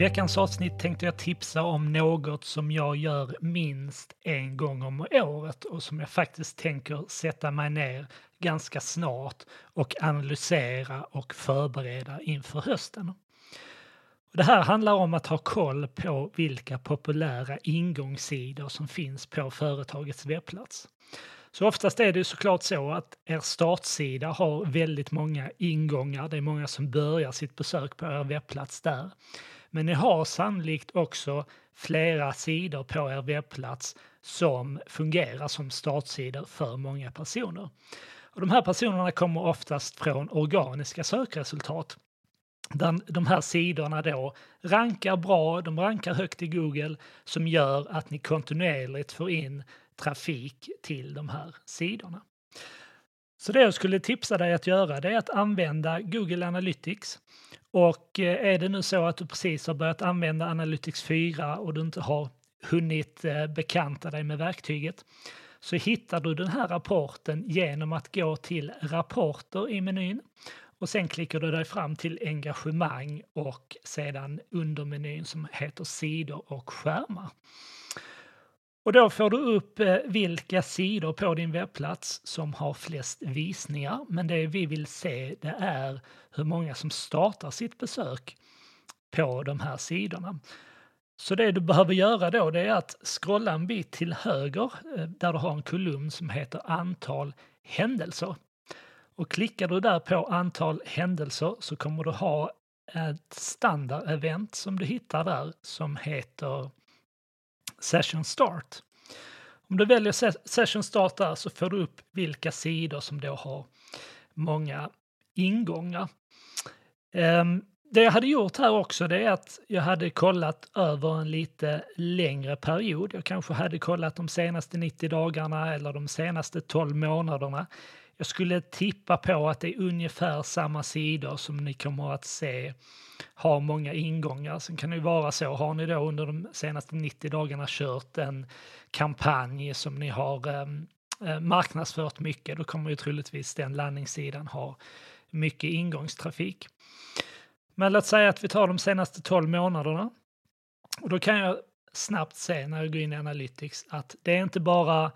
veckans avsnitt tänkte jag tipsa om något som jag gör minst en gång om året och som jag faktiskt tänker sätta mig ner ganska snart och analysera och förbereda inför hösten. Det här handlar om att ha koll på vilka populära ingångssidor som finns på företagets webbplats. Så oftast är det såklart så att er startsida har väldigt många ingångar. Det är många som börjar sitt besök på er webbplats där. Men ni har sannolikt också flera sidor på er webbplats som fungerar som startsidor för många personer. Och de här personerna kommer oftast från organiska sökresultat. Där de här sidorna då rankar bra, de rankar högt i Google som gör att ni kontinuerligt får in trafik till de här sidorna. Så det jag skulle tipsa dig att göra det är att använda Google Analytics. Och eh, är det nu så att du precis har börjat använda Analytics 4 och du inte har hunnit eh, bekanta dig med verktyget så hittar du den här rapporten genom att gå till rapporter i menyn och sen klickar du dig fram till engagemang och sedan undermenyn som heter sidor och skärmar. Och då får du upp eh, vilka sidor på din webbplats som har flest visningar. Men det vi vill se det är hur många som startar sitt besök på de här sidorna. Så det du behöver göra då det är att scrolla en bit till höger eh, där du har en kolumn som heter antal händelser. Och klickar du där på antal händelser så kommer du ha ett standardevent som du hittar där som heter Session Start. Om du väljer Session Start där så får du upp vilka sidor som då har många ingångar. Ehm, det jag hade gjort här också det är att jag hade kollat över en lite längre period. Jag kanske hade kollat de senaste 90 dagarna eller de senaste 12 månaderna. Jag skulle tippa på att det är ungefär samma sidor som ni kommer att se har många ingångar. Sen kan det ju vara så, har ni då under de senaste 90 dagarna kört en kampanj som ni har ehm, eh, marknadsfört mycket, då kommer ju troligtvis den landningssidan ha mycket ingångstrafik. Men låt säga att vi tar de senaste 12 månaderna. Och då kan jag snabbt se när jag går in i Analytics att det är inte bara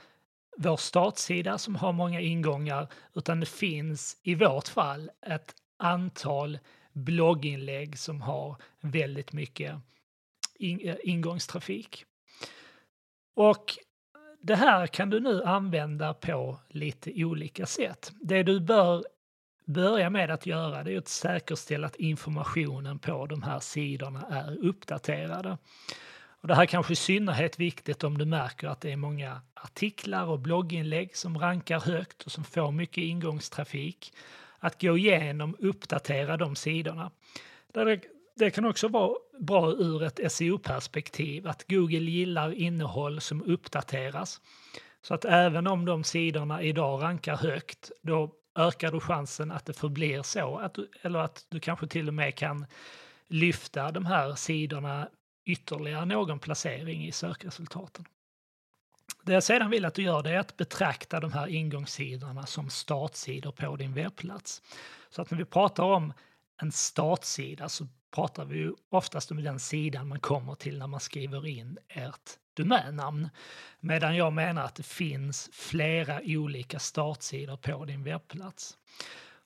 vår startsida som har många ingångar utan det finns i vårt fall ett antal blogginlägg som har väldigt mycket eh, ingångstrafik. Och det här kan du nu använda på lite olika sätt. Det du bör börja med att göra det är att säkerställa att informationen på de här sidorna är uppdaterade. Och det här kanske i synnerhet viktigt om du märker att det är många artiklar och blogginlägg som rankar högt och som får mycket ingångstrafik. Att gå igenom, uppdatera de sidorna. Det kan också vara bra ur ett SEO-perspektiv att Google gillar innehåll som uppdateras. Så att även om de sidorna idag rankar högt, då ökar du chansen att det förblir så. Att du, eller att du kanske till och med kan lyfta de här sidorna ytterligare någon placering i sökresultaten. Det jag sedan vill att du gör det är att betrakta de här ingångssidorna som startsidor på din webbplats. Så att när vi pratar om en startsida så pratar vi ju oftast om den sidan man kommer till när man skriver in ert domännamn. Medan jag menar att det finns flera olika startsidor på din webbplats.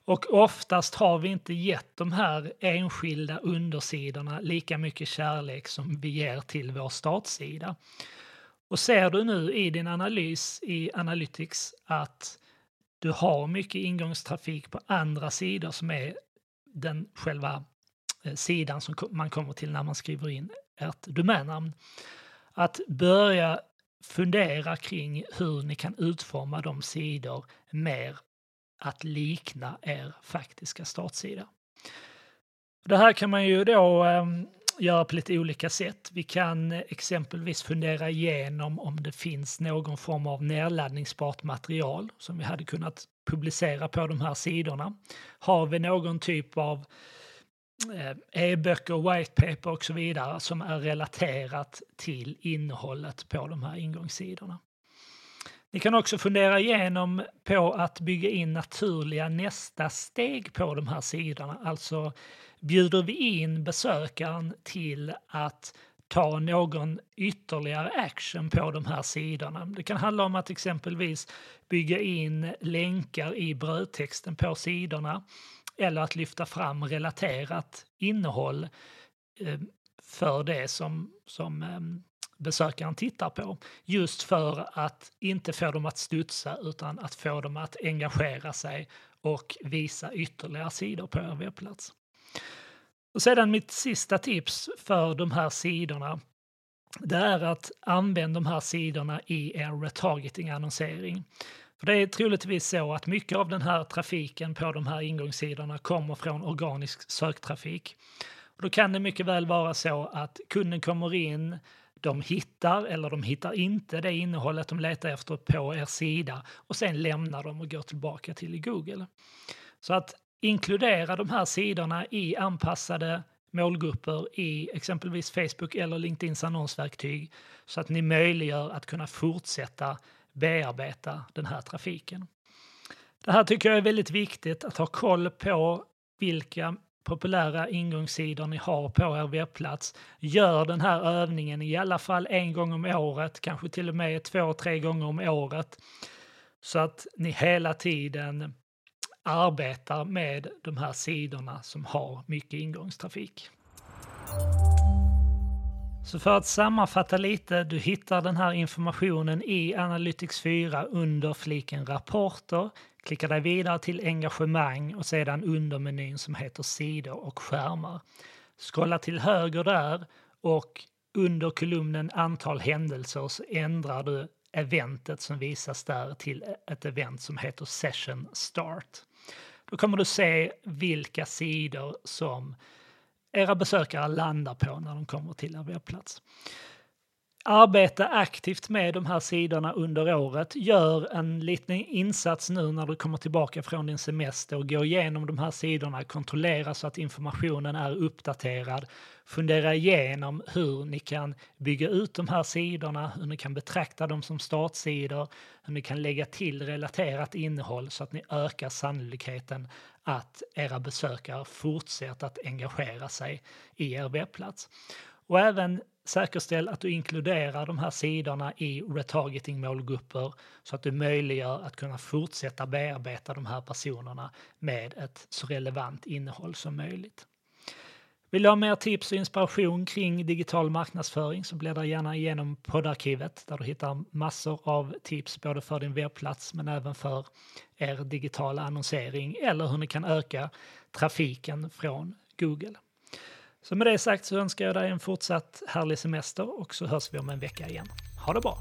Och oftast har vi inte gett de här enskilda undersidorna lika mycket kärlek som vi ger till vår startsida. Och ser du nu i din analys i Analytics att du har mycket ingångstrafik på andra sidor som är den själva eh, sidan som man kommer till när man skriver in ert domännamn. Att börja fundera kring hur ni kan utforma de sidor mer att likna er faktiska startsida. Det här kan man ju då eh, göra på lite olika sätt. Vi kan exempelvis fundera igenom om det finns någon form av nedladdningsbart material som vi hade kunnat publicera på de här sidorna. Har vi någon typ av eh, e-böcker, white paper och så vidare som är relaterat till innehållet på de här ingångssidorna. Ni kan också fundera igenom på att bygga in naturliga nästa steg på de här sidorna. Alltså bjuder vi in besökaren till att ta någon ytterligare action på de här sidorna. Det kan handla om att exempelvis bygga in länkar i brödtexten på sidorna eller att lyfta fram relaterat innehåll eh, för det som, som ehm, besökaren tittar på. Just för att inte få dem att studsa utan att få dem att engagera sig och visa ytterligare sidor på er webbplats. Och sedan mitt sista tips för de här sidorna det är att använda de här sidorna i er retargeting-annonsering. För det är troligtvis så att mycket av den här trafiken på de här ingångssidorna kommer från organisk söktrafik. Och då kan det mycket väl vara så att kunden kommer in, de hittar eller de hittar inte det innehållet de letar efter på er sida och sen lämnar de och går tillbaka till Google. Så att inkludera de här sidorna i anpassade målgrupper i exempelvis Facebook eller LinkedIns annonsverktyg så att ni möjliggör att kunna fortsätta bearbeta den här trafiken. Det här tycker jag är väldigt viktigt att ha koll på vilka populära ingångssidor ni har på er webbplats. Gör den här övningen i alla fall en gång om året, kanske till och med två, tre gånger om året. Så att ni hela tiden arbetar med de här sidorna som har mycket ingångstrafik. Så för att sammanfatta lite, du hittar den här informationen i Analytics 4 under fliken rapporter. Klicka dig vidare till engagemang och sedan under menyn som heter sidor och skärmar. Skrolla till höger där och under kolumnen antal händelser så ändrar du eventet som visas där till ett event som heter Session Start. Då kommer du se vilka sidor som era besökare landar på när de kommer till er webbplats. Arbeta aktivt med de här sidorna under året. Gör en liten insats nu när du kommer tillbaka från din semester. och Gå igenom de här sidorna, kontrollera så att informationen är uppdaterad. Fundera igenom hur ni kan bygga ut de här sidorna, hur ni kan betrakta dem som startsidor, hur ni kan lägga till relaterat innehåll så att ni ökar sannolikheten att era besökare fortsätter att engagera sig i er webbplats. Och även säkerställ att du inkluderar de här sidorna i retargeting-målgrupper så att du möjliggör att kunna fortsätta bearbeta de här personerna med ett så relevant innehåll som möjligt. Vill du ha mer tips och inspiration kring digital marknadsföring så bläddra gärna igenom poddarkivet där du hittar massor av tips både för din webbplats men även för er digitala annonsering eller hur ni kan öka trafiken från Google. Så med det sagt så önskar jag dig en fortsatt härlig semester och så hörs vi om en vecka igen. Ha det bra!